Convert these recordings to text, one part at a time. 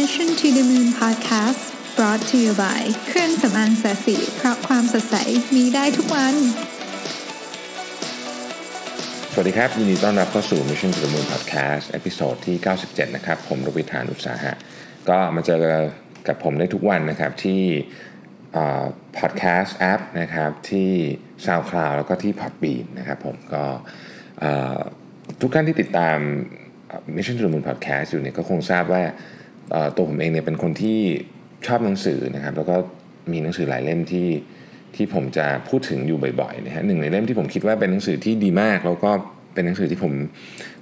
Mission to the Moon Podcast brought to you by เครื่องสำอางศศิเพราะความสดใสมีได้ทุกวัน สวัสดีครับ ยินดีต้อนรับเข้าสู่ Mission to the Moon Podcast episode ที่ 97 นะครับ ผมรวิศ หาญอุตสาหะ ก็มาเจอกับผมได้ทุกวันนะครับที่ podcast app นะครับที่ SoundCloud แล้วก็ที่ Podbean นะครับผมก็ทุกท่านที่ติดตาม Mission to the Moon Podcast อยู่เนี่ยก็คงทราบว่า ตัวผมเองเนี่ยเป็นคนที่ชอบหนังสือนะครับ แล้วก็มีหนังสือหลายเล่มที่ที่ผมจะพูดถึงอยู่บ่อยๆนะฮะหนึ่งในเล่มที่ผมคิดว่าเป็นหนังสือที่ดีมาก แล้วก็เป็นหนังสือที่ผม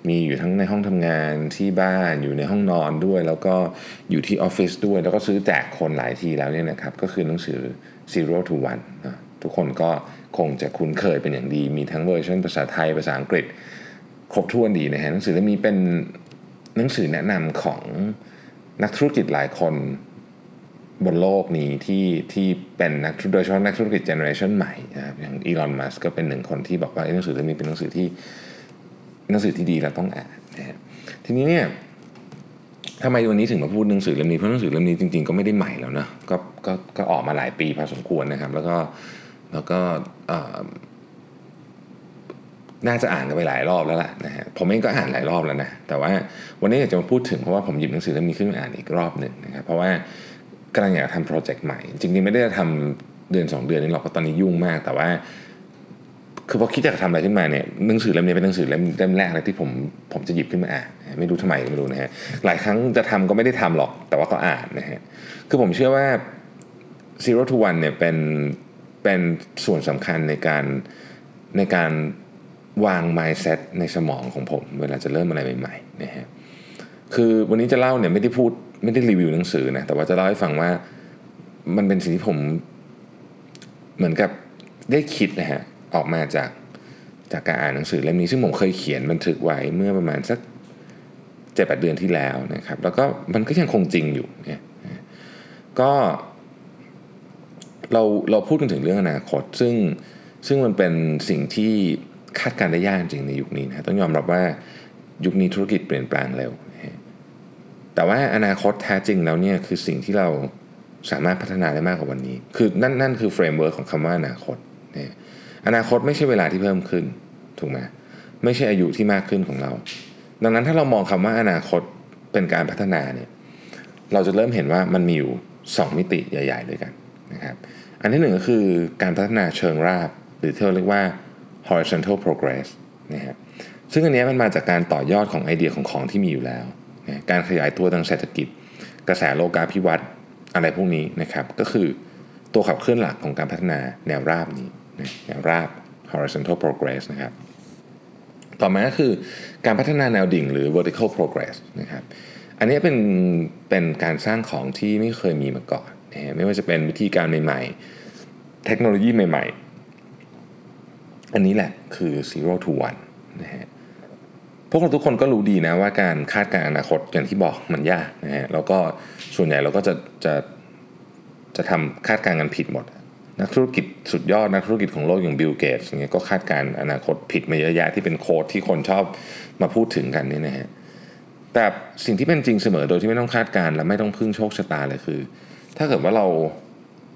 มีอยู่ทั้งในห้องทำงานที่บ้านอยู่ในห้องนอนด้วย แล้วก็อยู่ที่ออฟฟิศด้วย แล้วก็ซื้อแจกคนหลายทีแล้วเนี่ยนะครับก็คือหนังสือ Zero to One นะทุกคนก็คงจะคุ้นเคยเป็นอย่างดี มีทั้งเวอร์ชันภาษาไทยภาษาอังกฤษ ครบถ้วนดีนะฮะหนังสือเล่มนี้เป็นหนังสือแนะนำของ นักธุรกิจหลายคนบนโลกนี้ที่ที่เป็นนักโดยเฉพาะนักธุรกิจ generation ใหม่นะครับอย่างอีลอนมัสก์ก็เป็นหนึ่งคนที่บอกว่าหนังสือเล่มนี้เป็นหนังสือที่หนังสือที่ดีเราต้องอ่านนะฮะทีนี้เนี่ยทำไมวันนี้ถึงมาพูดหนังสือเล่มนี้เพราะหนังสือเล่มนี้จริงๆก็ไม่ได้ใหม่แล้วนะก็ก็ก็ออกมาหลายปีพอสมควรนะครับ แล้วก็แล้วก็ น่าจะอ่านกันไปหลายรอบแล้วล่ะนะฮะผมเองก็อ่านหลายรอบแล้วนะแต่ว่าวันนี้อยากจะมาพูดถึงเพราะว่าผมหยิบหนังสือเล่มนี้ขึ้นมาอ่านอีกรอบหนึ่งนะครับเพราะว่ากำลังอยากทำโปรเจกต์ใหม่ จริงๆไม่ได้ทำเดือน 2 เดือนนี้หรอกเพราะตอนนี้ยุ่งมาก แต่ว่า คือพอคิดจะทำอะไรขึ้นมาเนี่ยหนังสือเล่มนี้เป็นหนังสือเล่มแรกเลยที่ผมผมจะหยิบขึ้นมาอ่านไม่รู้ทำไมไม่รู้นะฮะหลายครั้งจะทำก็ไม่ได้ทำหรอกแต่ว่าก็อ่านนะฮะคือผมเชื่อว่า zero to one เนี่ยเป็นเป็นส่วนสำคัญในการในการ วาง mindset ในสมองของผม เวลาจะเริ่มอะไรใหม่ๆนะฮะคือวันนี้จะเล่าเนี่ยไม่ได้พูดไม่ได้รีวิวหนังสือนะแต่ว่าจะเล่าให้ฟังว่ามันเป็นสิ่งที่ผมเหมือนกับได้คิดนะฮะออกมาจากจากการอ่านหนังสือเล่มนี้ซึ่งผมเคยเขียนบันทึกไว้เมื่อประมาณสักเจ็ดแปดเดือนที่แล้วนะครับ แล้วก็มันก็ยังคงจริงอยู่เนี่ยก็เราเราพูดกันถึงเรื่องอนาคต ซึ่งซึ่งมันเป็นสิ่งที่ คาดการณ์ได้ยากจริงในยุคนี้นะต้องยอมรับว่ายุคนี้ธุรกิจเปลี่ยนแปลงเร็ว แต่ว่าอนาคตแท้จริงแล้วเนี่ยคือสิ่งที่เราสามารถพัฒนาได้มากกว่าวันนี้ คือนั่นนั่นคือ framework ของคำว่าอนาคตเนี่ยอนาคตไม่ใช่เวลาที่เพิ่มขึ้นถูกไหมไม่ใช่อายุที่มากขึ้นของเรา ดังนั้นถ้าเรามองคำว่าอนาคตเป็นการพัฒนาเนี่ยเราจะเริ่มเห็นว่ามันมีอยู่2มิติใหญ่ ๆ ด้วยกันนะครับ อันที่หนึ่งก็คือการพัฒนาเชิงราบ หรือที่เราเรียกว่า horizontal progress นะฮะซึ่งอันนี้มันมาจากการต่อยอดของไอเดียของของที่มีอยู่แล้วนะการขยายตัวทางเศรษฐกิจ กระแสโลกาภิวัตน์อะไรพวกนี้นะครับ ก็คือตัวขับเคลื่อนหลักของการพัฒนาแนวราบนี้แนวราบ horizontal progress นะครับ ต่อมาก็คือการพัฒนาแนวดิ่งหรือ vertical progress นะครับ อันนี้เป็นเป็นการสร้างของที่ไม่เคยมีมาก่อนนะไม่ว่าจะเป็นวิธีการใหม่ ๆ เทคโนโลยีใหม่ ๆ อันนี้แหละคือ zero to one นะฮะพวกเราทุกคนก็รู้ดีนะว่าการคาดการณ์อนาคตอย่างที่บอกมันยากนะฮะแล้วก็ส่วนใหญ่เราก็จะจะจะทำคาดการณ์กันผิดหมด นักธุรกิจสุดยอดนักธุรกิจของโลกอย่างบิลเกตส์อย่างเงี้ยก็คาดการณ์อนาคตผิดมาเยอะแยะที่เป็น quote ที่คนชอบมาพูดถึงกันนี่นะฮะแต่สิ่งที่เป็นจริงเสมอโดยที่ไม่ต้องคาดการณ์และไม่ต้องพึ่งโชคชะตาเลยคือ ถ้าเกิดว่าเรา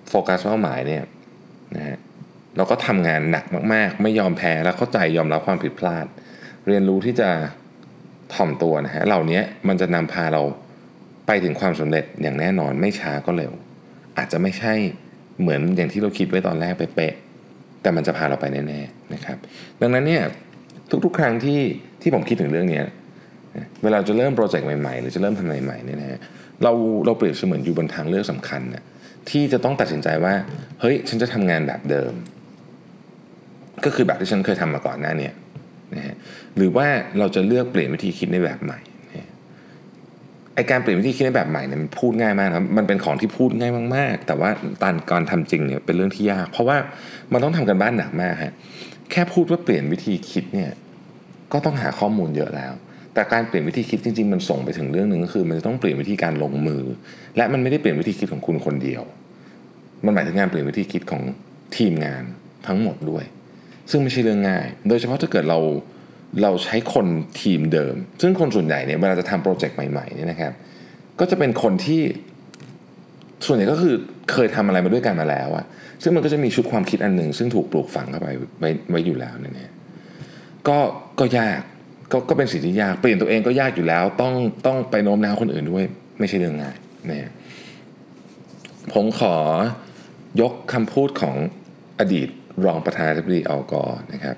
โฟกัสเป้าหมายเนี่ยนะฮะ เราก็ทำงานหนักมากๆ ไม่ยอมแพ้แล้วเข้าใจยอมรับความผิดพลาด เรียนรู้ที่จะถ่อมตัวนะฮะเหล่านี้มันจะนำพาเราไปถึงความสำเร็จอย่างแน่นอนไม่ช้าก็เร็ว อาจจะไม่ใช่เหมือนอย่างที่เราคิดไว้ตอนแรกเป๊ะแต่มันจะพาเราไปแน่ๆนะครับ ดังนั้นเนี่ยทุกๆ ครั้งที่ที่ผมคิดถึงเรื่องนี้เวลาจะเริ่มโปรเจกต์ใหม่ๆ หรือจะเริ่มทำอะไรใหม่เนี่ยนะฮะเราเราเปรียบเสมือนอยู่บนทางเลือกสำคัญนะที่จะต้องตัดสินใจว่า เฮ้ย ฉันจะทำงานแบบเดิม ก็คือแบบที่ฉันเคยทำมาก่อนหน้าเนี่ยนะฮะหรือว่าเราจะเลือกเปลี่ยนวิธีคิดในแบบใหม่ไอการเปลี่ยนวิธีคิดในแบบใหม่เนี่ยมันพูดง่ายมากนะมันเป็นของที่พูดง่ายมาก ๆ แต่ว่าตอนการทำจริงเนี่ยเป็นเรื่องที่ยาก เพราะว่ามันต้องทำกันบ้านหนักมากฮะแค่พูดว่าเปลี่ยนวิธีคิดเนี่ยก็ต้องหาข้อมูลเยอะแล้ว แต่การเปลี่ยนวิธีคิดจริง ๆ มันส่งไปถึงเรื่องหนึ่งก็คือ มันจะต้องเปลี่ยนวิธีการลงมือ และมันไม่ได้เปลี่ยนวิธีคิดของคุณคนเดียว มันหมายถึงงานเปลี่ยนวิธีคิดของทีมงานทั้งหมดด้วย ซึ่งไม่ใช่เรื่องง่าย โดยเฉพาะถ้าเกิดเราเราใช้คนทีมเดิม ซึ่งคนส่วนใหญ่เนี่ยเวลาจะทำโปรเจกต์ใหม่ๆเนี่ยนะครับ ก็จะเป็นคนที่ส่วนใหญ่ก็คือเคยทำอะไรมาด้วยกันมาแล้วอะซึ่งมันก็จะมีชุดความคิดอันหนึ่งซึ่งถูกปลูกฝังเข้าไปไว้ไว้อยู่แล้วเนี่ยก็ก็ยากก็ก็เป็นสิ่งที่ยาก เปลี่ยนตัวเองก็ยากอยู่แล้ว ต้องต้องไปโน้มน้าวคนอื่นด้วย ไม่ใช่เรื่องง่ายนะผมขอยกคำพูดของอดีต รองประธานาธิบดีอัลกอร์นะครับ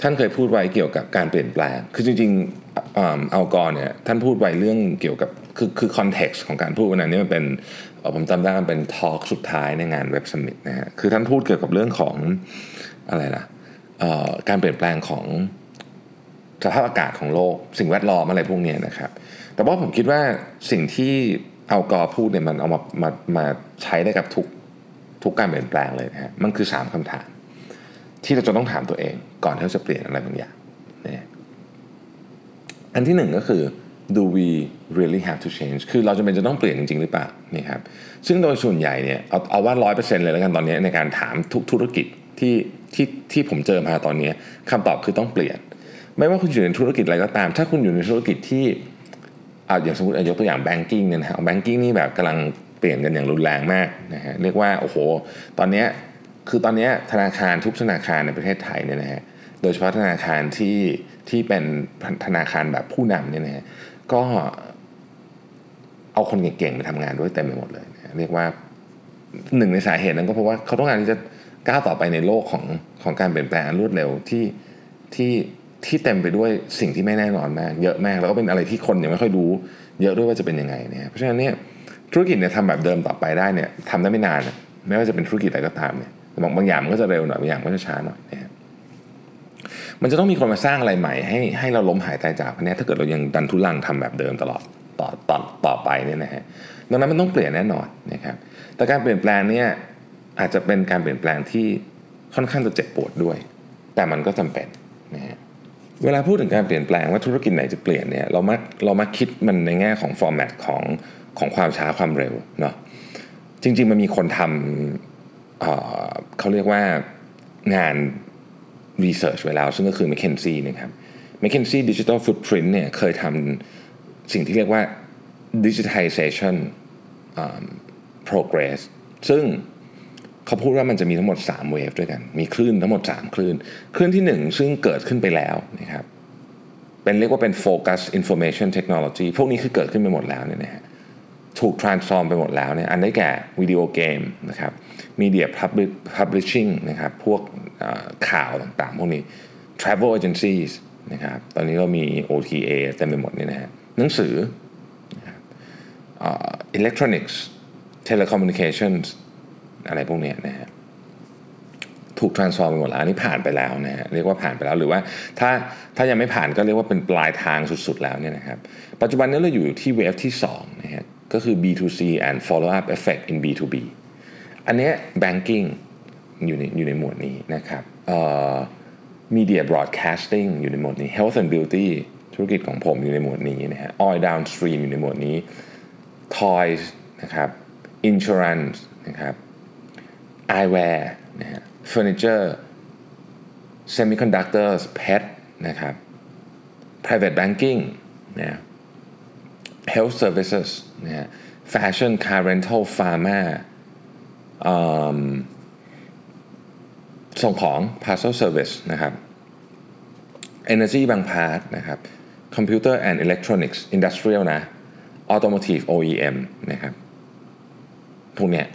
ท่านเคยพูดไว้เกี่ยวกับการเปลี่ยนแปลง คือจริงๆอัลกอร์เนี่ยท่านพูดไว้เรื่องเกี่ยวกับคือคือ context ของการพูดวันนั้นนี่มันเป็นผมจำได้มันเป็น talk สุดท้ายในงาน Web Summit นะฮะคือท่านพูดเกี่ยวกับเรื่องของอะไรล่ะการเปลี่ยนแปลงของสภาพอากาศของโลก สิ่งแวดล้อมอะไรพวกนี้นะครับ แต่ว่าผมคิดว่าสิ่งที่เอากอพูดเนี่ยมันเอามามามาใช้ได้กับทุกทุกการเปลี่ยนแปลงเลยนะฮะมันคือ 3คำถาม ที่เราจะต้องถามตัวเอง ก่อนที่เราจะเปลี่ยนอะไรบางอย่างนะอันที่หนึ่งก็คือ do we really have to change คือเราจะเป็นจะต้องเปลี่ยนจริง ๆ หรือเปล่านี่ครับซึ่งโดยส่วนใหญ่เนี่ยเอาเอาว่าร้อยเปอร์เซ็นต์เลยแล้วกันตอนนี้ในการถามทุกธุรกิจที่ที่ที่ผมเจอมาตอนนี้คำตอบคือต้องเปลี่ยน ไม่ว่าคุณอยู่ในธุรกิจอะไรก็ตาม ถ้าคุณอยู่ในธุรกิจที่เอาอย่างสมมติยกตัวอย่างแบงกิ้งเนี่ยนะฮะแบงกิ้งนี่แบบกำลังเปลี่ยนกันอย่างรุนแรงมากนะฮะเรียกว่าโอ้โห ตอนนี้ คือตอนนี้ธนาคารทุกธนาคารในประเทศไทยเนี่ยนะฮะโดยเฉพาะธนาคารที่ที่เป็นธนาคารแบบผู้นำเนี่ยนะฮะก็เอาคนเก่งๆไปทำงานด้วยเต็มไปหมดเลยนะเรียกว่าหนึ่งในสาเหตุนั้นก็เพราะว่าเขาต้องการที่จะก้าวต่อไปในโลกของของการเปลี่ยนแปลงรวดเร็วที่ที่ที่เต็มไปด้วยสิ่งที่ไม่แน่นอนมาก เยอะมากแล้วก็เป็นอะไรที่คนยังไม่ค่อยรู้ เยอะด้วยว่าจะเป็นยังไงเนี่ยเพราะฉะนั้นเนี่ยธุรกิจเนี่ยทำแบบเดิมต่อไปได้เนี่ยทำได้ไม่นาน ไม่ว่าจะเป็นธุรกิจอะไรก็ตามเนี่ย บางบางอย่างมันก็จะเร็วหน่อยบางอย่างก็จะช้าหน่อยนะมันจะต้องมีคนมาสร้างอะไรใหม่ ให้ให้เราล้มหายตายจากเนี่ยถ้าเกิดเรายังดันทุลังทำแบบเดิมตลอดต่อต่อต่อไปเนี่ยนะฮะดังนั้นมันต้องเปลี่ยนแน่นอนนะครับ แต่การเปลี่ยนแปลงเนี่ยอาจจะเป็นการเปลี่ยนแปลงที่ค่อนข้างจะเจ็บปวดด้วย แต่มันก็จำเป็นนะฮะเวลาพูดถึงการเปลี่ยนแปลงว่าธุรกิจไหนจะเปลี่ยนเนี่ยเรามาเรามาคิดมันในแง่ของฟอร์แมตของของความช้าความเร็วเนาะจริง ๆ มันมีคนทำ เขาเรียกว่างานรีเสิร์ชไว้แล้ว ซึ่งก็คือ McKinsey นะครับ McKinsey Digital Footprint เนี่ยเคยทำสิ่งที่เรียกว่า digitization progress ซึ่งเขาพูดว่ามันจะมีทั้งหมด 3 เวฟด้วยกัน มีคลื่นทั้งหมด 3 คลื่น คลื่นที่ 1 ซึ่งเกิดขึ้นไปแล้วนะครับ เป็นเรียกว่าเป็น focus information technology พวกนี้คือเกิดขึ้นไปหมดแล้วเนี่ยนะฮะ ถูก transform ไปหมดแล้วเนี่ย อันได้แก่วิดีโอเกมนะครับ media publishing นะครับพวกข่าวต่างๆ พวกนี้ travel agencies นะครับตอนนี้ก็มี OTA เต็มไปหมดนี่นะฮะหนังสือ electronics telecommunications อะไรพวกนี้นะฮะถูก transform ไปหมดแล้วอันนี้ผ่านไปแล้วนะฮะเรียกว่าผ่านไปแล้วหรือว่าถ้าถ้ายังไม่ผ่านก็เรียกว่าเป็นปลายทางสุดๆแล้วเนี่ยนะครับปัจจุบันนี้เราอยู่ที่เวฟที่2นะฮะก็คือ B2C and follow up effect in B2B อันนี้ banking อยู่ในอยู่ในหมวดนี้นะครับเอ่อ media broadcasting อยู่ในหมวดนี้ health and beauty ธุรกิจของผมอยู่ในหมวดนี้นะฮะ oil downstream อยู่ในหมวดนี้ toys นะครับ insurance นะครับ eyewear นะฮะ furniture semiconductors pet นะครับ private banking นะ health services นะฮะ fashion car rental pharma ส่งของ parcel service นะครับ energy บางพาร์ทนะครับ computer and electronics industrial นะ automotive OEM นะครับพวกเนี้ย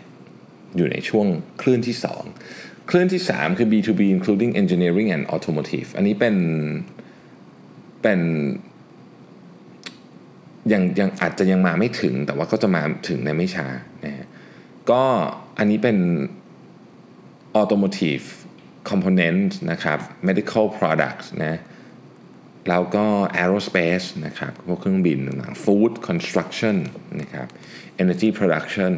อยู่ในช่วงคลื่นที่ 2 คลื่นที่ 3 คือ B2B including engineering and automotive อันนี้เป็นเป็นยังยังอาจจะยังมาไม่ถึงแต่ว่าก็จะมาถึงในไม่ช้านะฮะก็ อันนี้เป็น automotive component นะครับ medical products นะแล้วก็ aerospace นะครับ พวกเครื่องบินต่างๆ food construction นะครับ energy production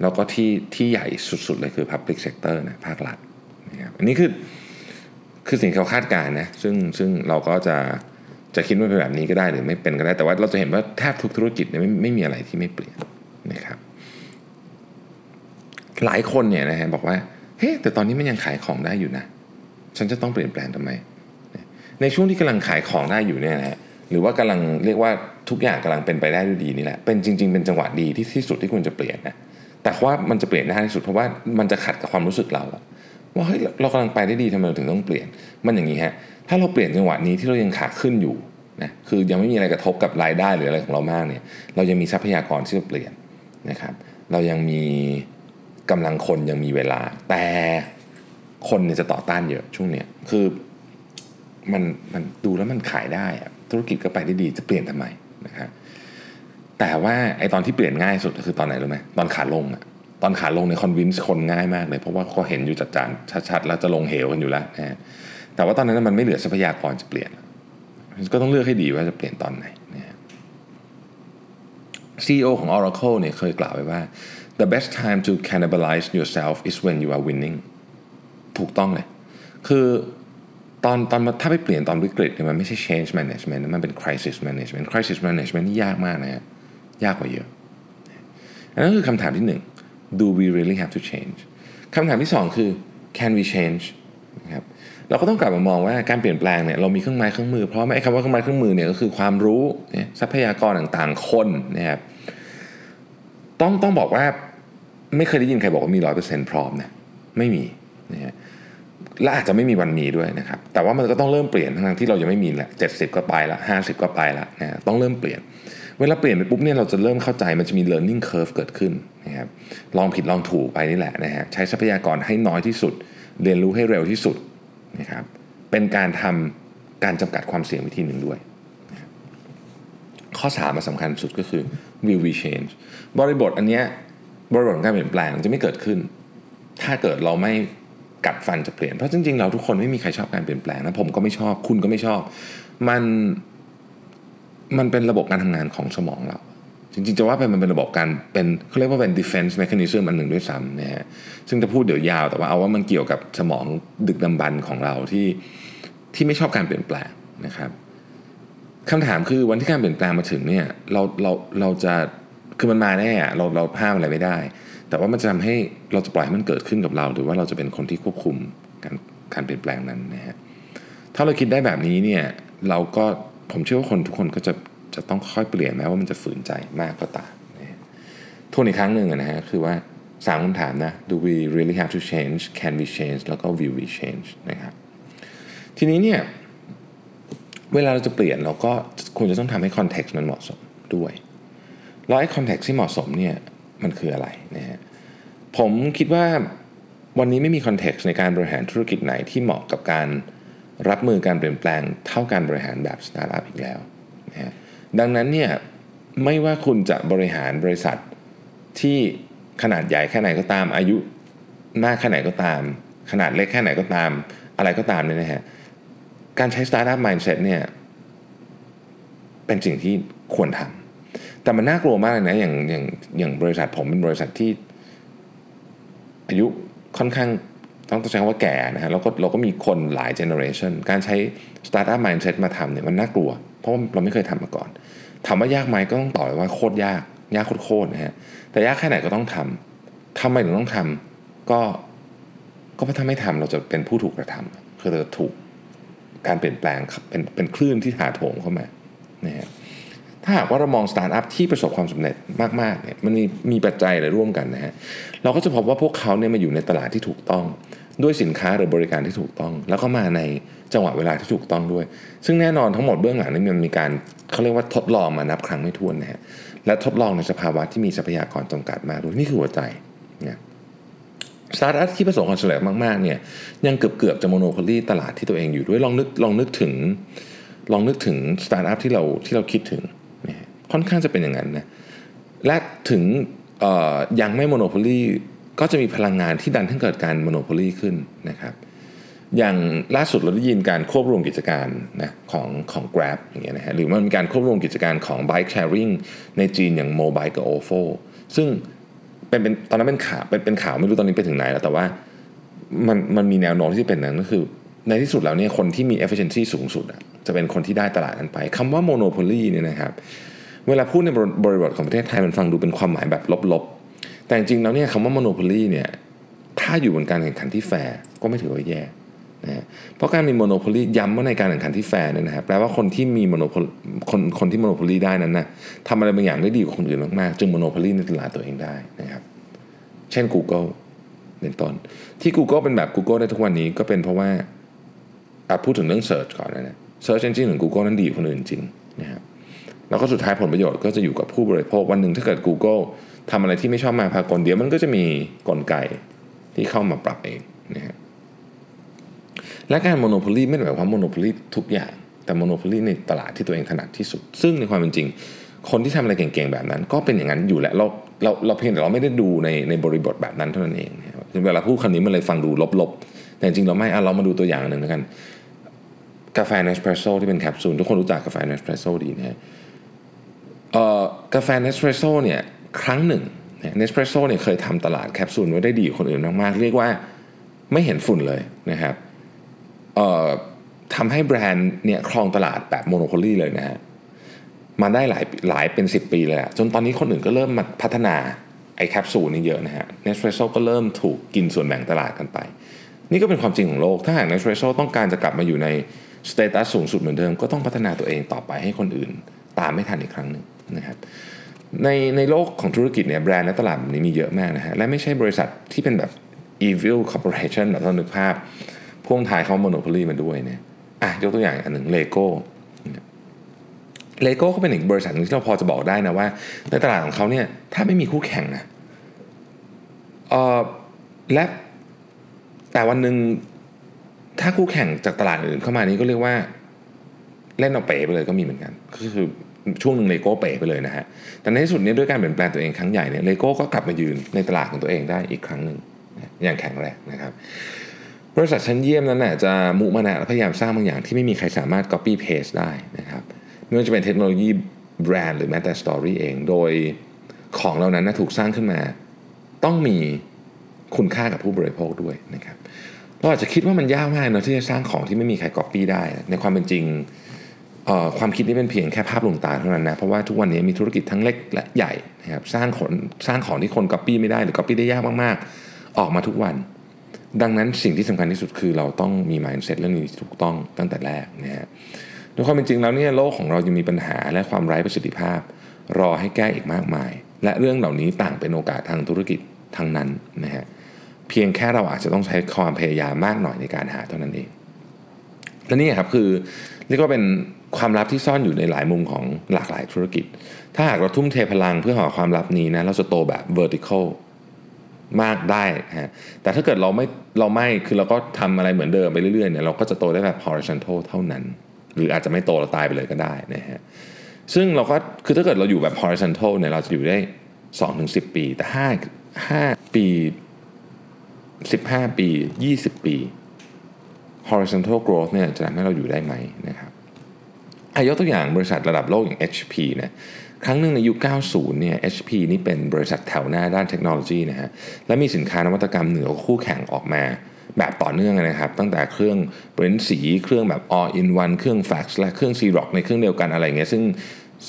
แล้วก็ที่ที่ใหญ่สุดๆเลยคือ Public Sector นะภาครัฐนะครับอันนี้คือคือสิ่งที่เขาคาดการณ์นะซึ่งซึ่งเราก็จะจะคิดว่าเป็นแบบนี้ก็ได้หรือไม่เป็นก็ได้ แต่ว่าเราจะเห็นว่าแทบทุกธุรกิจเนี่ยไม่ไม่มีอะไรที่ไม่เปลี่ยนนะครับ หลายคนเนี่ยนะฮะบอกว่าเฮ้แต่ตอนนี้มันยังขายของได้อยู่นะ ฉันจะต้องเปลี่ยนแปลงทำไม ในช่วงที่กำลังขายของได้อยู่เนี่ยนะฮะหรือว่ากำลังเรียกว่าทุกอย่างกำลังเป็นไปได้ด้วยดีนี่แหละเป็นจริง ๆ เป็นจังหวะดีที่ที่สุดที่ควรจะเปลี่ยนนะแต่ว่ามันจะเปลี่ยนได้ที่สุดเพราะว่ามันจะขัดกับความรู้สึกเราว่าเฮ้ยเรากำลังไปได้ดีทำไมเราถึงต้องเปลี่ยน มันอย่างนี้ฮะถ้าเราเปลี่ยนจังหวะนี้ที่เรายังขาขึ้นอยู่นะคือยังไม่มีอะไรกระทบกับรายได้หรืออะไรของเรามากเนี่ยเรายังมีทรัพยากรที่จะเปลี่ยนนะครับ เรายังมี กำลังคนยังมีเวลา แต่คนเนี่ยจะต่อต้านเยอะช่วงเนี้ยคือมันมันดูแล้วมันขายได้อะธุรกิจก็ไปได้ดีจะเปลี่ยนทำไมนะครับแต่ว่าไอตอนที่เปลี่ยนง่ายสุดคือตอนไหนรู้ไหมตอนขาลงอะตอนขาลงในคอนวินส์คนง่ายมากเลย เพราะว่าเขาเห็นอยู่จัดจานชัดๆแล้วจะลงเหวกันอยู่แล้วนะแต่ว่าตอนนั้นมันไม่เหลือทรัพยากรจะเปลี่ยน ก็ต้องเลือกให้ดีว่าจะเปลี่ยนตอนไหนนะ CEO ของ Oracle เนี่ยเคยกล่าวไว้ว่า the best time to cannibalize yourself is when you are winning ถูกต้องเลย คือตอนตอนถ้าไปเปลี่ยนตอนวิกฤตเนี่ยมันไม่ใช่ change management มันเป็น crisis management crisis management นี่ยากมากนะฮะยากกว่าเยอะอันนั้นคือคำถามที่หนึ่ง do we really have to change คำถามที่สองคือ can we change นะครับเราก็ต้องกลับมามองว่าการเปลี่ยนแปลงเนี่ยเรามีเครื่องไม้เครื่องมือเพราะไอ้คำว่าเครื่องไม้เครื่องมือเนี่ยก็คือความรู้ทรัพยากรต่างๆคนนะครับต้องต้องบอกว่า ไม่เคยได้ยินใครบอกว่ามีร้อยเปอร์เซ็นต์พร้อมนะไม่มีนะฮะและอาจจะไม่มีวันมีด้วยนะครับ แต่ว่ามันก็ต้องเริ่มเปลี่ยนทั้งที่เรายังไม่มีแหละเจ็ดสิบก็ไปละห้าสิบก็ไปละนะต้องเริ่มเปลี่ยน เวลาเปลี่ยนไปปุ๊บเนี่ยเราจะเริ่มเข้าใจมันจะมี learning curve เกิดขึ้นนะครับลองผิดลองถูกไปนี่แหละนะฮะใช้ทรัพยากรให้น้อยที่สุด เรียนรู้ให้เร็วที่สุดนะครับเป็นการทำการจำกัดความเสี่ยงวิธีหนึ่งด้วย ข้อ3มาสำคัญสุดก็คือ will we change บริบทอันเนี้ย บริบทของการเปลี่ยนแปลงจะไม่เกิดขึ้น ถ้าเกิดเราไม่กัดฟันจะเปลี่ยน เพราะจริงๆเราทุกคนไม่มีใครชอบการเปลี่ยนแปลงนะผมก็ไม่ชอบ คุณก็ไม่ชอบ มันมันเป็นระบบการทำงานของสมองเรา จริงๆจะว่าไปมันเป็นระบบการเป็นเขาเรียกว่าเป็น defense mechanism อันหนึ่งด้วยซ้ำนะฮะซึ่งจะพูดเดี๋ยวยาวแต่ว่าเอาว่ามันเกี่ยวกับสมองดึกดำบรรของเราที่ที่ไม่ชอบการเปลี่ยนแปลงนะครับคำถามคือวันที่การเปลี่ยนแปลงมาถึงเนี่ยเราเราเราจะ คือมันมาแน่เราเราห้ามอะไรไม่ได้ แต่ว่ามันจะทำให้เราจะปล่อยให้มันเกิดขึ้นกับเรา หรือว่าเราจะเป็นคนที่ควบคุมการการเปลี่ยนแปลงนั้นนะฮะถ้าเราคิดได้แบบนี้เนี่ยเราก็ผมเชื่อว่าคนทุกคนก็จะจะต้องค่อยเปลี่ยนแม้ว่ามันจะฝืนใจมากก็ตามนะทวนอีกครั้งหนึ่งนะฮะคือว่าสามคำถามนะ do we really have to change can we change แล้วก็ will we change นะครับทีนี้เนี่ยเวลาเราจะเปลี่ยนเราก็ควรจะต้องทำให้ context มันเหมาะสมด้วย แล้วไอ้ context ที่เหมาะสมเนี่ยมันคืออะไรนะฮะผมคิดว่าวันนี้ไม่มี context ในการบริหารธุรกิจไหนที่เหมาะกับการรับมือการเปลี่ยนแปลงเท่าการบริหารแบบสตาร์ทอัพอีกแล้วนะฮะดังนั้นเนี่ยไม่ว่าคุณจะบริหารบริษัทที่ขนาดใหญ่แค่ไหนก็ตามอายุมากแค่ไหนก็ตาม ขนาดเล็กแค่ไหนก็ตาม อะไรก็ตามเนี่ยนะฮะการใช้ Startup Mindset เนี่ยเป็นสิ่งที่ควรทำ แต่มันน่ากลัวมากเลยนะอย่างอย่างอย่างบริษัทผมเป็นบริษัทที่ อายุค่อนข้างต้องใช้คำว่าแก่นะฮะแล้วก็เราก็มีคนหลาย generation การใช้ Startup Mindset มาทำเนี่ยมันน่ากลัว เพราะเราไม่เคยทำมาก่อนถามว่ายากไหมก็ต้องตอบว่าโคตรยาก ยากโคตรนะฮะแต่ยากแค่ไหนก็ต้องทำทำไมถึงต้องทำก็ก็เพราะถ้าไม่ทำเราจะเป็นผู้ถูกกระทำคือเราถูกการเปลี่ยนแปลงเป็นเป็นคลื่นที่ถาโถมเข้ามานะฮะ ถ้าหากว่าเรามองสตาร์ทอัพที่ประสบความสำเร็จมากๆเนี่ยมันมีมีปัจจัยอะไรร่วมกันนะฮะเราก็จะพบว่าพวกเขาเนี่ยมาอยู่ในตลาดที่ถูกต้อง ด้วยสินค้าหรือบริการที่ถูกต้อง แล้วก็มาในจังหวะเวลาที่ถูกต้องด้วย ซึ่งแน่นอนทั้งหมดเบื้องหลังนี่มันมีการเขาเรียกว่าทดลองมานับครั้งไม่ถ้วนนะฮะและทดลองในสภาวะที่มีทรัพยากรจำกัดมากด้วยนี่คือหัวใจนี่ยสตาร์ทอัพที่ประสบความสำเร็จมากๆเนี่ยยังเกือบเกือบจะ monopoly ตลาดที่ตัวเองอยู่ด้วยลองนึกลองนึกถึงลองนึกถึงสตาร์ทอัพที่เราที่เราคิดถึง ค่อนข้างจะเป็นอย่างนั้นนะและถึงยังไม่ monopoly ก็จะมีพลังงานที่ดันให้เกิดการ monopoly ขึ้นนะครับ อย่างล่าสุดเราได้ยินการควบรวมกิจการนะของของ Grab อย่างเงี้ยนะฮะหรือมันมีการควบรวมกิจการของ Bike Sharing ในจีนอย่าง Mobile กับ OFO ซึ่งเป็นเป็นตอนนั้นเป็นข่าวเป็นเป็นข่าวไม่รู้ตอนนี้ไปถึงไหนแล้วแต่ว่ามันมันมีแนวโน้มที่เป็นนั้นก็คือ ในที่สุดแล้วเนี่ยคนที่มี efficiency สูงสุดอะจะเป็นคนที่ได้ตลาดนั้นไปคำว่า monopoly เนี่ยนะครับ เวลาพูดในบริบทของประเทศไทยมันฟังดูเป็นความหมายแบบลบๆ แต่จริงๆแล้วเนี่ยคำว่า monopoly เนี่ยถ้าอยู่บนการแข่งขันที่แฟร์ก็ไม่ถือว่าแย่นะเพราะการมี monopoly ย้ำว่าในการแข่งขันที่แฟร์เนี่ยนะครับแปลว่าคนที่มี monopo- คนคนที่ monopoly ได้นั้นนะทำอะไรบางอย่างได้ดีกว่าคนอื่นมากๆ จึง monopoly ในตลาดตัวเองได้นะครับ เช่น Google เป็นต้นที่ Google เป็นแบบ Google ได้ทุกวันนี้ก็เป็นเพราะว่าพูดถึงเรื่อง Search ก่อนนะ Search Engine ของ Google นั้นดีกว่าคนอื่นจริงนะครับ แล้วก็สุดท้ายผลประโยชน์ก็จะอยู่กับผู้บริโภควันหนึ่งถ้าเกิด Google ทำอะไรที่ไม่ชอบมาพากลเดี๋ยวมันก็จะมีกลไกที่เข้ามาปรับเองนะครับและการ monopoly ไม่ได้หมายความ monopoly ทุกอย่างแต่ monopoly ในตลาดที่ตัวเองถนัดที่สุด ซึ่งในความเป็นจริง คนที่ทำอะไรเก่งๆแบบนั้น ก็เป็นอย่างนั้นอยู่แหละเราเราเราเพียงแต่เราไม่ได้ดูในในบริบทแบบนั้นเท่านั้นเองเวลาพูดคำนี้มันเลยฟังดูลบๆ แต่จริงเราไม่เอาเรามาดูตัวอย่างหนึ่งแล้วกันกาแฟ Nespresso ที่เป็นแคปซูลทุกคนรู้จักกาแฟ Nespresso ดีนะเอ่อ กาแฟ Nespresso เนี่ยครั้งหนึ่ง Nespresso เนี่ยเคยทำตลาดแคปซูลไว้ได้ดีกว่าคนอื่นมากๆ เรียกว่าไม่เห็นฝุ่นเลยนะครับทำให้แบรนด์เนี่ยครองตลาดแบบ monopoly เลยนะฮะมาได้หลายหลายเป็น 10 ปีเลยอะจนตอนนี้คนอื่นก็เริ่มมาพัฒนาไอ้แคปซูลนี่เยอะนะฮะ Nespresso ก็เริ่มถูกกินส่วนแบ่งตลาดกันไป นี่ก็เป็นความจริงของโลก ถ้าหาก Nespresso ต้องการจะกลับมาอยู่ใน status สูงสุดเหมือนเดิม ก็ต้องพัฒนาตัวเองต่อไปให้คนอื่น ตามไม่ทันอีกครั้งหนึ่ง นะครับในในโลกของธุรกิจเนี่ยแบรนด์และตลาดแบบนี้มีเยอะมากนะฮะและไม่ใช่บริษัทที่เป็นแบบ evil corporation แบบเรานึกภาพพ่วงท้ายเขา monopoly มาด้วยเนี่ยอะยกตัวอย่างอันหนึ่ง LEGO LEGO ก็เป็นอีกบริษัทนึงที่เราพอจะบอกได้นะว่า ในตลาดของเขาเนี่ยถ้าไม่มีคู่แข่งนะเออและแต่วันหนึ่งถ้าคู่แข่งจากตลาดอื่นเข้ามานี้ก็เรียกว่าเล่นเอาเป๋ไปเลยก็มีเหมือนกันก็คือ ช่วงหนึ่งเลโก้เป๋ไปเลยนะฮะ แต่ในที่สุดนี้ด้วยการเปลี่ยนแปลงตัวเองครั้งใหญ่เนี่ยเลโก้ก็กลับมายืนในตลาดของตัวเองได้อีกครั้งหนึ่งอย่างแข็งแรงนะครับบริษัทชั้นเยี่ยมนั้นน่ะจะมุมานะและพยายามสร้างบางอย่างที่ไม่มีใครสามารถ copy paste ได้นะครับไม่ว่าจะเป็นเทคโนโลยีแบรนด์หรือแม้แต่ story เอง โดยของเหล่านั้นนะถูกสร้างขึ้นมา ต้องมีคุณค่ากับผู้บริโภคด้วยนะครับเราอาจจะคิดว่ามันยากมากนะที่จะสร้างของที่ไม่มีใครก๊อปปี้ได้ ในความเป็นจริง ความคิดนี้เป็นเพียงแค่ภาพลวงตาเท่านั้นนะ เพราะว่าทุกวันนี้มีธุรกิจทั้งเล็กและใหญ่นะครับสร้างขนสร้างของที่คนก๊อปปี้ไม่ได้หรือก๊อปปี้ได้ยากมากๆ ออกมาทุกวัน ดังนั้นสิ่งที่สำคัญที่สุดคือเราต้องมี mindset เรื่องนี้ถูกต้องตั้งแต่แรกนะฮะในความเป็นจริงแล้วเนี่ยโลกของเรายังมีปัญหาและความไร้ประสิทธิภาพ รอให้แก้อีกมากมาย และเรื่องเหล่านี้ต่างเป็นโอกาสทางธุรกิจทั้งนั้นนะฮะเพียงแค่เราอาจจะต้องใช้ความพยายามมากหน่อยในการหาเท่านั้นเองและนี่ครับคือเรียกว่าเป็น ความลับที่ซ่อนอยู่ในหลายมุมของหลากหลายธุรกิจ ถ้าหากเราทุ่มเทพลังเพื่อหาความลับนี้นะเราจะโตแบบ vertical มากได้ฮะแต่ถ้าเกิดเราไม่เราไม่คือเราก็ทำอะไรเหมือนเดิมไปเรื่อยๆเนี่ยเราก็จะโตได้แบบ horizontal เท่านั้น หรืออาจจะไม่โตเราตายไปเลยก็ได้นะฮะซึ่งเราก็คือถ้าเกิดเราอยู่แบบ horizontal เนี่ยเราจะอยู่ได้ 2-10 ปี แต่ 5 5 ปี 15 ปี 20 ปี horizontal growth เนี่ยจะทำให้เราอยู่ได้ไหมนะครับ ยกตัวอย่างบริษัทระดับโลกอย่าง HP นะครั้งหนึ่งในยุค 90 เนี่ย HP นี่เป็นบริษัทแถวหน้าด้านเทคโนโลยีนะฮะ และมีสินค้านวัตกรรมเหนือคู่แข่งออกมาแบบต่อเนื่องนะครับ ตั้งแต่เครื่องเบรนสีเครื่องแบบ all in one เครื่องแฟกซ์และเครื่อง Xerox ในเครื่องเดียวกันอะไรเงี้ยซึ่ง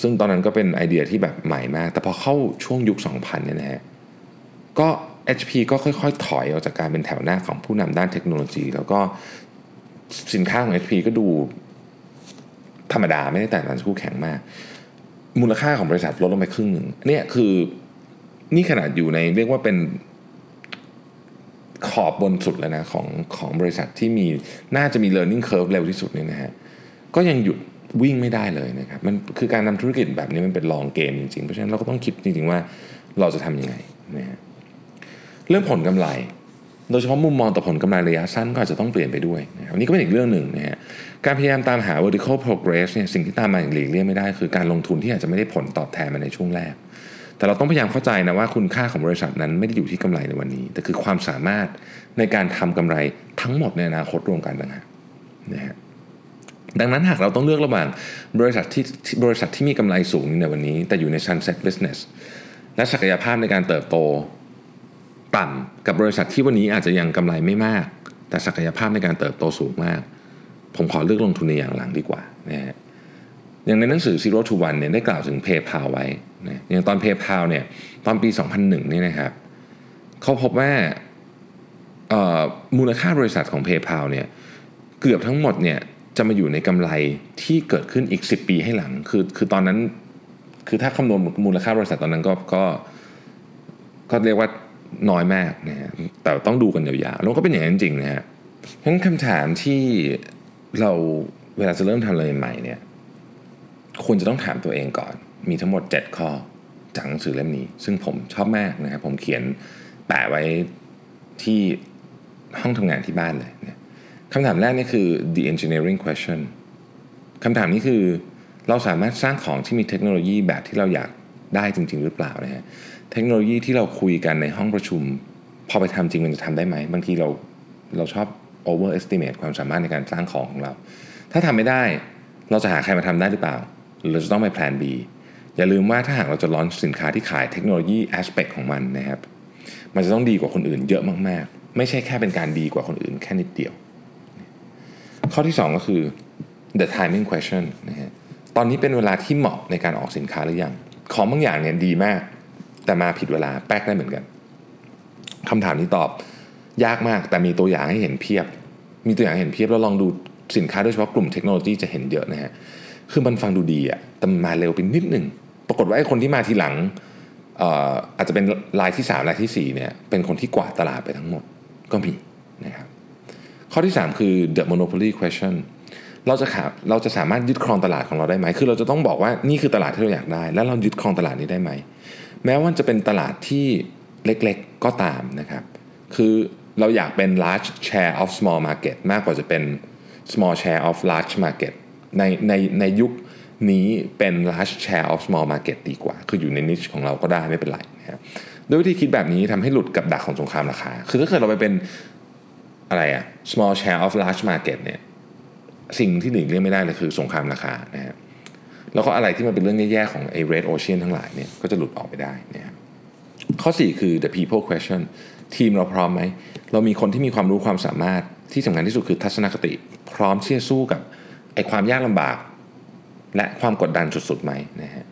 ซึ่งตอนนั้นก็เป็นไอเดียที่แบบใหม่มาก แต่พอเข้าช่วงยุค 2000 เนี่ยนะฮะ ก็ HP ก็ค่อยๆ ถอยออกจากการเป็นแถวหน้าของผู้นำด้านเทคโนโลยี แล้วก็สินค้าของ HP ก็ดู ธรรมดาไม่ได้แตกต่างจากคู่แข่งมาก มูลค่าของบริษัทลดลงไปครึ่งหนึ่งเนี่ยคือนี่ขนาดอยู่ในเรียกว่าเป็นขอบบนสุดแล้วนะของของบริษัทที่มีน่าจะมี learning curve เร็วที่สุดเนี่ยนะฮะก็ยังหยุดวิ่งไม่ได้เลยนะครับมันคือการทำธุรกิจแบบนี้มันเป็นลองเกมจริงๆ เพราะฉะนั้นเราก็ต้องคิดจริงๆว่าเราจะทำยังไงนะฮะเรื่องผลกำไร โดยเฉพาะมุมมองต่อผลกำไรระยะสั้นก็อาจจะต้องเปลี่ยนไปด้วยนะครับนี่ก็เป็นอีกเรื่องหนึ่งนะฮะ การพยายามตามหา vertical progress เนี่ยสิ่งที่ตามมาอย่างหลีกเลี่ยงไม่ได้ คือการลงทุนที่อาจจะไม่ได้ผลตอบแทนมาในช่วงแรก แต่เราต้องพยายามเข้าใจนะว่าคุณค่าของบริษัทนั้นไม่ได้อยู่ที่กำไรในวันนี้ แต่คือความสามารถในการทำกำไรทั้งหมดในอนาคตรวมกันต่างหากนะฮะดังนั้นหากเราต้องเลือกระหว่างบริษัทที่บริษัทที่มีกำไรสูงในวันนี้ แต่อยู่ใน sunset business และศักยภาพในการเติบโตต่ำกับบริษัทที่วันนี้อาจจะยังกำไรไม่มาก แต่ศักยภาพในการเติบโตสูงมาก ผมขอเลือกลงทุนในอย่างหลังดีกว่านะฮะอย่างในหนังสือ Zero to One เนี่ยได้กล่าวถึง PayPal ไว้นะอย่างตอน PayPal เนี่ยตอนปี 2001เนี่ยนะครับเขาพบว่ามูลค่าบริษัทของ PayPal เนี่ยเกือบทั้งหมดเนี่ยจะมาอยู่ในกำไรที่เกิดขึ้นอีก 10 ปีให้หลัง คือคือตอนนั้นคือถ้าคำนวณมูลค่าบริษัทตอนนั้นก็ก็ก็เรียกว่าน้อยมากนะฮะแต่ต้องดูกันยาวๆแล้วก็เป็นอย่างนั้นจริงนะฮะเพราะฉะนั้นคำถามที่ เราเวลาจะเริ่มทำอะไรใหม่เนี่ยควรจะต้องถามตัวเองก่อน มีทั้งหมด 7 ข้อจากหนังสือเล่มนี้ ซึ่งผมชอบมากนะครับผมเขียนแปะไว้ที่ห้องทำงานที่บ้านเลยเนี่ยคำถามแรกนี่คือ the engineering question คำถามนี้คือเราสามารถสร้างของที่มีเทคโนโลยีแบบที่เราอยากได้จริง ๆ หรือเปล่านะฮะเทคโนโลยีที่เราคุยกันในห้องประชุม พอไปทำจริงมันจะทำได้ไหมบางทีเราเราชอบ overestimate ความสามารถในการสร้างของของเรา ถ้าทำไม่ได้เราจะหาใครมาทำได้หรือเปล่า หรือเราจะต้องไปแพลน B อย่าลืมว่าถ้าหากเราจะลอนสินค้าที่ขายเทคโนโลยี aspect ของมันนะครับ มันจะต้องดีกว่าคนอื่นเยอะมากๆ ไม่ใช่แค่เป็นการดีกว่าคนอื่นแค่นิดเดียว ข้อที่ 2 ก็คือ the timing question นะฮะตอนนี้เป็นเวลาที่เหมาะในการออกสินค้าหรือยัง ของบางอย่างเนี่ยดีมาก แต่มาผิดเวลาแป๊กได้เหมือนกันคำถามนี้ตอบ ยากมากแต่มีตัวอย่างให้เห็นเพียบ มีตัวอย่างเห็นเพียบแล้วลองดูสินค้าโดยเฉพาะกลุ่มเทคโนโลยีจะเห็นเยอะนะฮะคือมันฟังดูดีอะแต่มาเร็วไปนิดหนึ่งปรากฏว่าไอ้คนที่มาทีหลังอาอาจจะเป็นรายที่3รายที่4เนี่ยเป็นคนที่กวาดตลาดไปทั้งหมดก็มีนะครับข้อที่ 3 คือ the monopoly question เราจะขาเราจะสามารถยึดครองตลาดของเราได้ไหม คือเราจะต้องบอกว่านี่คือตลาดที่เราอยากได้ แล้วเรายึดครองตลาดนี้ได้ไหม แม้ว่าจะเป็นตลาดที่เล็กๆก็ตามนะครับ คือ เราอยากเป็น large share of small market มากกว่าจะเป็น small share of large market ในในในยุคนี้เป็น large share of small market ดีกว่า คืออยู่ใน niche ของเราก็ได้ไม่เป็นไรนะครับด้วยวิธีคิดแบบนี้ทำให้หลุดกับดักของสงครามราคา คือถ้าเกิดเราไปเป็นอะไรอะ small share of large market เนี่ยสิ่งที่หนึ่งเรียกไม่ได้เลยคือสงครามราคานะฮะแล้วก็อะไรที่มันเป็นเรื่องแย่ๆของไอ้ red ocean ทั้งหลายเนี่ยก็จะหลุดออกไปได้นะครับข้อ 4 คือ the people question ทีมเราพร้อมไหม เรามีคนที่มีความรู้ความสามารถที่สำคัญที่สุดคือทัศนคติ พร้อมที่จะสู้กับไอ้ความยากลำบาก และความกดดันสุดๆไหมนะฮะ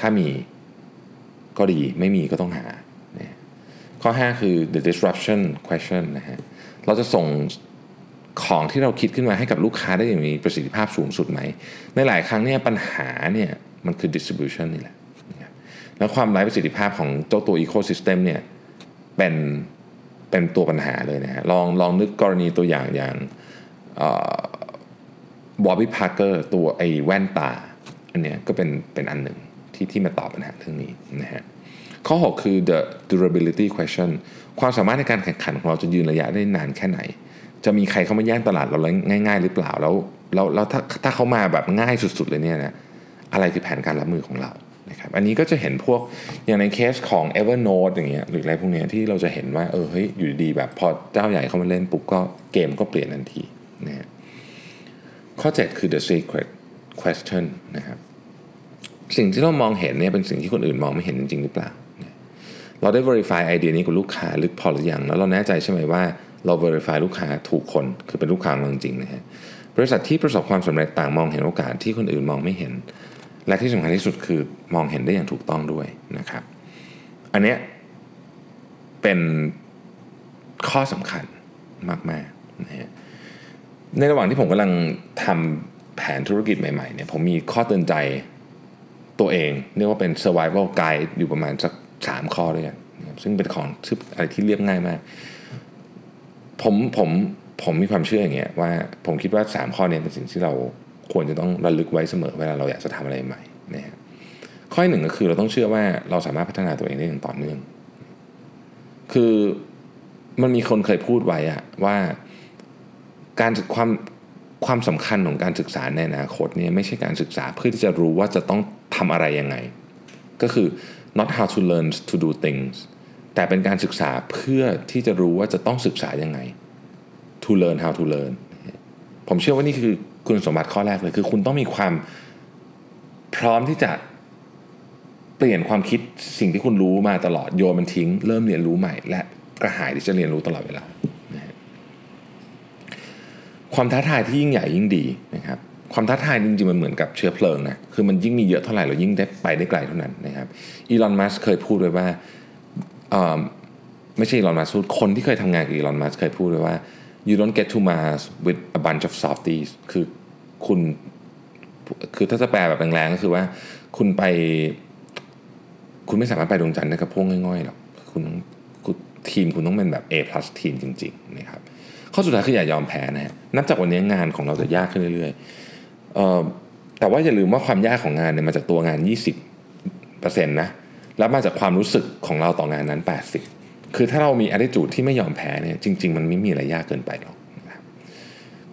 ถ้ามีก็ดีไม่มีก็ต้องหา ข้อ 5 คือ the disruption question นะฮะเราจะส่งของที่เราคิดขึ้นมาให้กับลูกค้าได้อย่างมีประสิทธิภาพสูงสุดไหม ในหลายครั้งเนี่ยปัญหาเนี่ยมันคือ distribution นี่แหละ แล้วความไร้ประสิทธิภาพของเจ้าตัว ecosystem เนี่ยเป็น เป็นตัวปัญหาเลยนะฮะลองลองนึกกรณีตัวอย่างอย่างบอบบี้พาร์เกอร์ตัวไอ้แว่นตา อันเนี้ยก็เป็นเป็นอันหนึ่งที่ที่มาตอบปัญหาเรื่องนี้นะฮะข้อ 6 คือ the durability question ความสามารถในการแข่งขันของเราจะยืนระยะได้นานแค่ไหน จะมีใครเข้ามาแย่งตลาดเราง่าย ๆ หรือเปล่าแล้วแล้วแล้วถ้าถ้าเขามาแบบง่ายสุด ๆ เลยเนี่ยนะอะไรคือแผนการรับมือของเรา นะครับอันนี้ก็จะเห็นพวกอย่างในเคสของ Evernote อย่างเงี้ยหรืออะไรพวกเนี้ยที่เราจะเห็นว่าเออเฮ้ยอยู่ดีแบบพอเจ้าใหญ่เข้ามาเล่นปุ๊บก็เกมก็เปลี่ยนทันทีนะฮะข้อ 7 คือ the secret question นะครับสิ่งที่เรามองเห็นเนี่ยเป็นสิ่งที่คนอื่นมองไม่เห็นจริงหรือเปล่า เราได้ verify ไอเดียนี้กับลูกค้าลึกพอหรือยังแล้วเราแน่ใจใช่ไหมว่าเรา verify ลูกค้าถูกคนคือเป็นลูกค้าจริงๆนะฮะบริษัทที่ประสบความสำเร็จต่างมองเห็นโอกาสที่คนอื่นมองไม่เห็น และที่สำคัญที่สุดคือมองเห็นได้อย่างถูกต้องด้วยนะครับ อันเนี้ยเป็นข้อสำคัญมากๆนะฮะในระหว่างที่ผมกำลังทำแผนธุรกิจใหม่ๆเนี่ยผมมีข้อเตือนใจตัวเอง เรียกว่าเป็น survival guide อยู่ประมาณสักสามข้อด้วยกันซึ่งเป็นของอะไรที่เรียบง่ายมาก ผมผมผมมีความเชื่ออย่างเงี้ยว่าผมคิดว่า 3 ข้อนี้เป็นสิ่งที่เรา ควรจะต้องระลึกไว้เสมอเวลาเราอยากจะทำอะไรใหม่นะฮะข้อหนึ่งก็คือเราต้องเชื่อว่าเราสามารถพัฒนาตัวเองได้อย่างต่อเนื่อง คือมันมีคนเคยพูดไว้อะว่าการความความสำคัญของการศึกษาในอนาคตเนี่ยไม่ใช่การศึกษาเพื่อที่จะรู้ว่าจะต้องทำอะไรยังไง ก็คือ not how to learn to do things แต่เป็นการศึกษาเพื่อที่จะรู้ว่าจะต้องศึกษายังไง to learn how to learn ผมเชื่อว่านี่คือ คุณสมบัติข้อแรกเลยคือ คุณต้องมีความพร้อมที่จะเปลี่ยนความคิดสิ่งที่คุณรู้มาตลอดโยนมันทิ้ง เริ่มเรียนรู้ใหม่ และกระหายที่จะเรียนรู้ตลอดเวลาความท้าทายที่ยิ่งใหญ่ยิ่งดีนะครับความท้าทายจริงๆมันเหมือนกับเชื้อเพลิงนะคือมันยิ่งมีเยอะเท่าไหร่เรายิ่งได้ไปได้ไกลเท่านั้นนะครับอีลอนมัสเคยพูดไว้ว่าไม่ใช่อีลอนมัสพูดคนที่เคยทำงานกับอีลอนมัสเคยพูดไว้ว่า you don't get to Mars with a bunch of softies คือคุณคือถ้าจะแปลแบบแรงๆก็คือว่า คุณไป คุณไม่สามารถไปดวงจันทร์ได้กับพวกง่อยๆหรอกคุณต้องทีมคุณต้องเป็นแบบ A plus ทีมจริงๆนะครับข้อสุดท้ายคืออย่ายอมแพ้นะฮะนับจากวันนี้งานของเราจะยากขึ้นเรื่อยๆแต่ว่าอย่าลืมว่าความยากของงานเนี่ยมาจากตัวงาน 20%นะแล้วมาจากความรู้สึกของเราต่องานนั้น 80 คือถ้าเรามี attitude ที่ไม่ยอมแพ้เนี่ยจริง ๆ มันไม่มีอะไรยากเกินไปหรอกนะครับ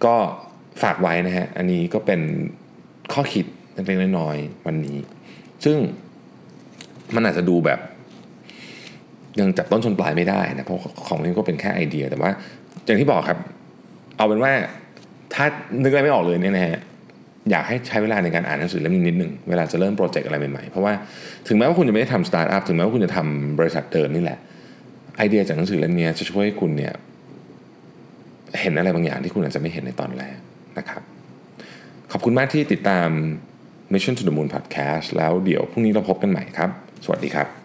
ก็ฝากไว้นะฮะ อันนี้ก็เป็นข้อคิดเล็กๆน้อยๆวันนี้ ซึ่งมันอาจจะดูแบบ ยังจับต้นชนปลายไม่ได้นะ เพราะของนี้ก็เป็นแค่ไอเดีย แต่ว่า อย่างที่บอกครับ เอาเป็นว่าถ้านึกอะไรไม่ออกเลยเนี่ยนะฮะอยากให้ใช้เวลาในการอ่านหนังสือเล่มนี้นิดหนึ่งเวลาจะเริ่มโปรเจกต์อะไรใหม่ๆ เพราะว่าถึงแม้ว่าคุณจะไม่ได้ทำสตาร์ทอัพถึงแม้ว่าคุณจะทำบริษัทเดิมนี่แหละ ไอเดียจากหนังสือเล่มนี้จะช่วยให้คุณเนี่ยเห็นอะไรบางอย่างที่คุณอาจจะไม่เห็นในตอนแรกนะครับ ขอบคุณมากที่ติดตาม Mission to the Moon Podcast แล้วเดี๋ยวพรุ่งนี้เราพบกันใหม่ครับ สวัสดีครับ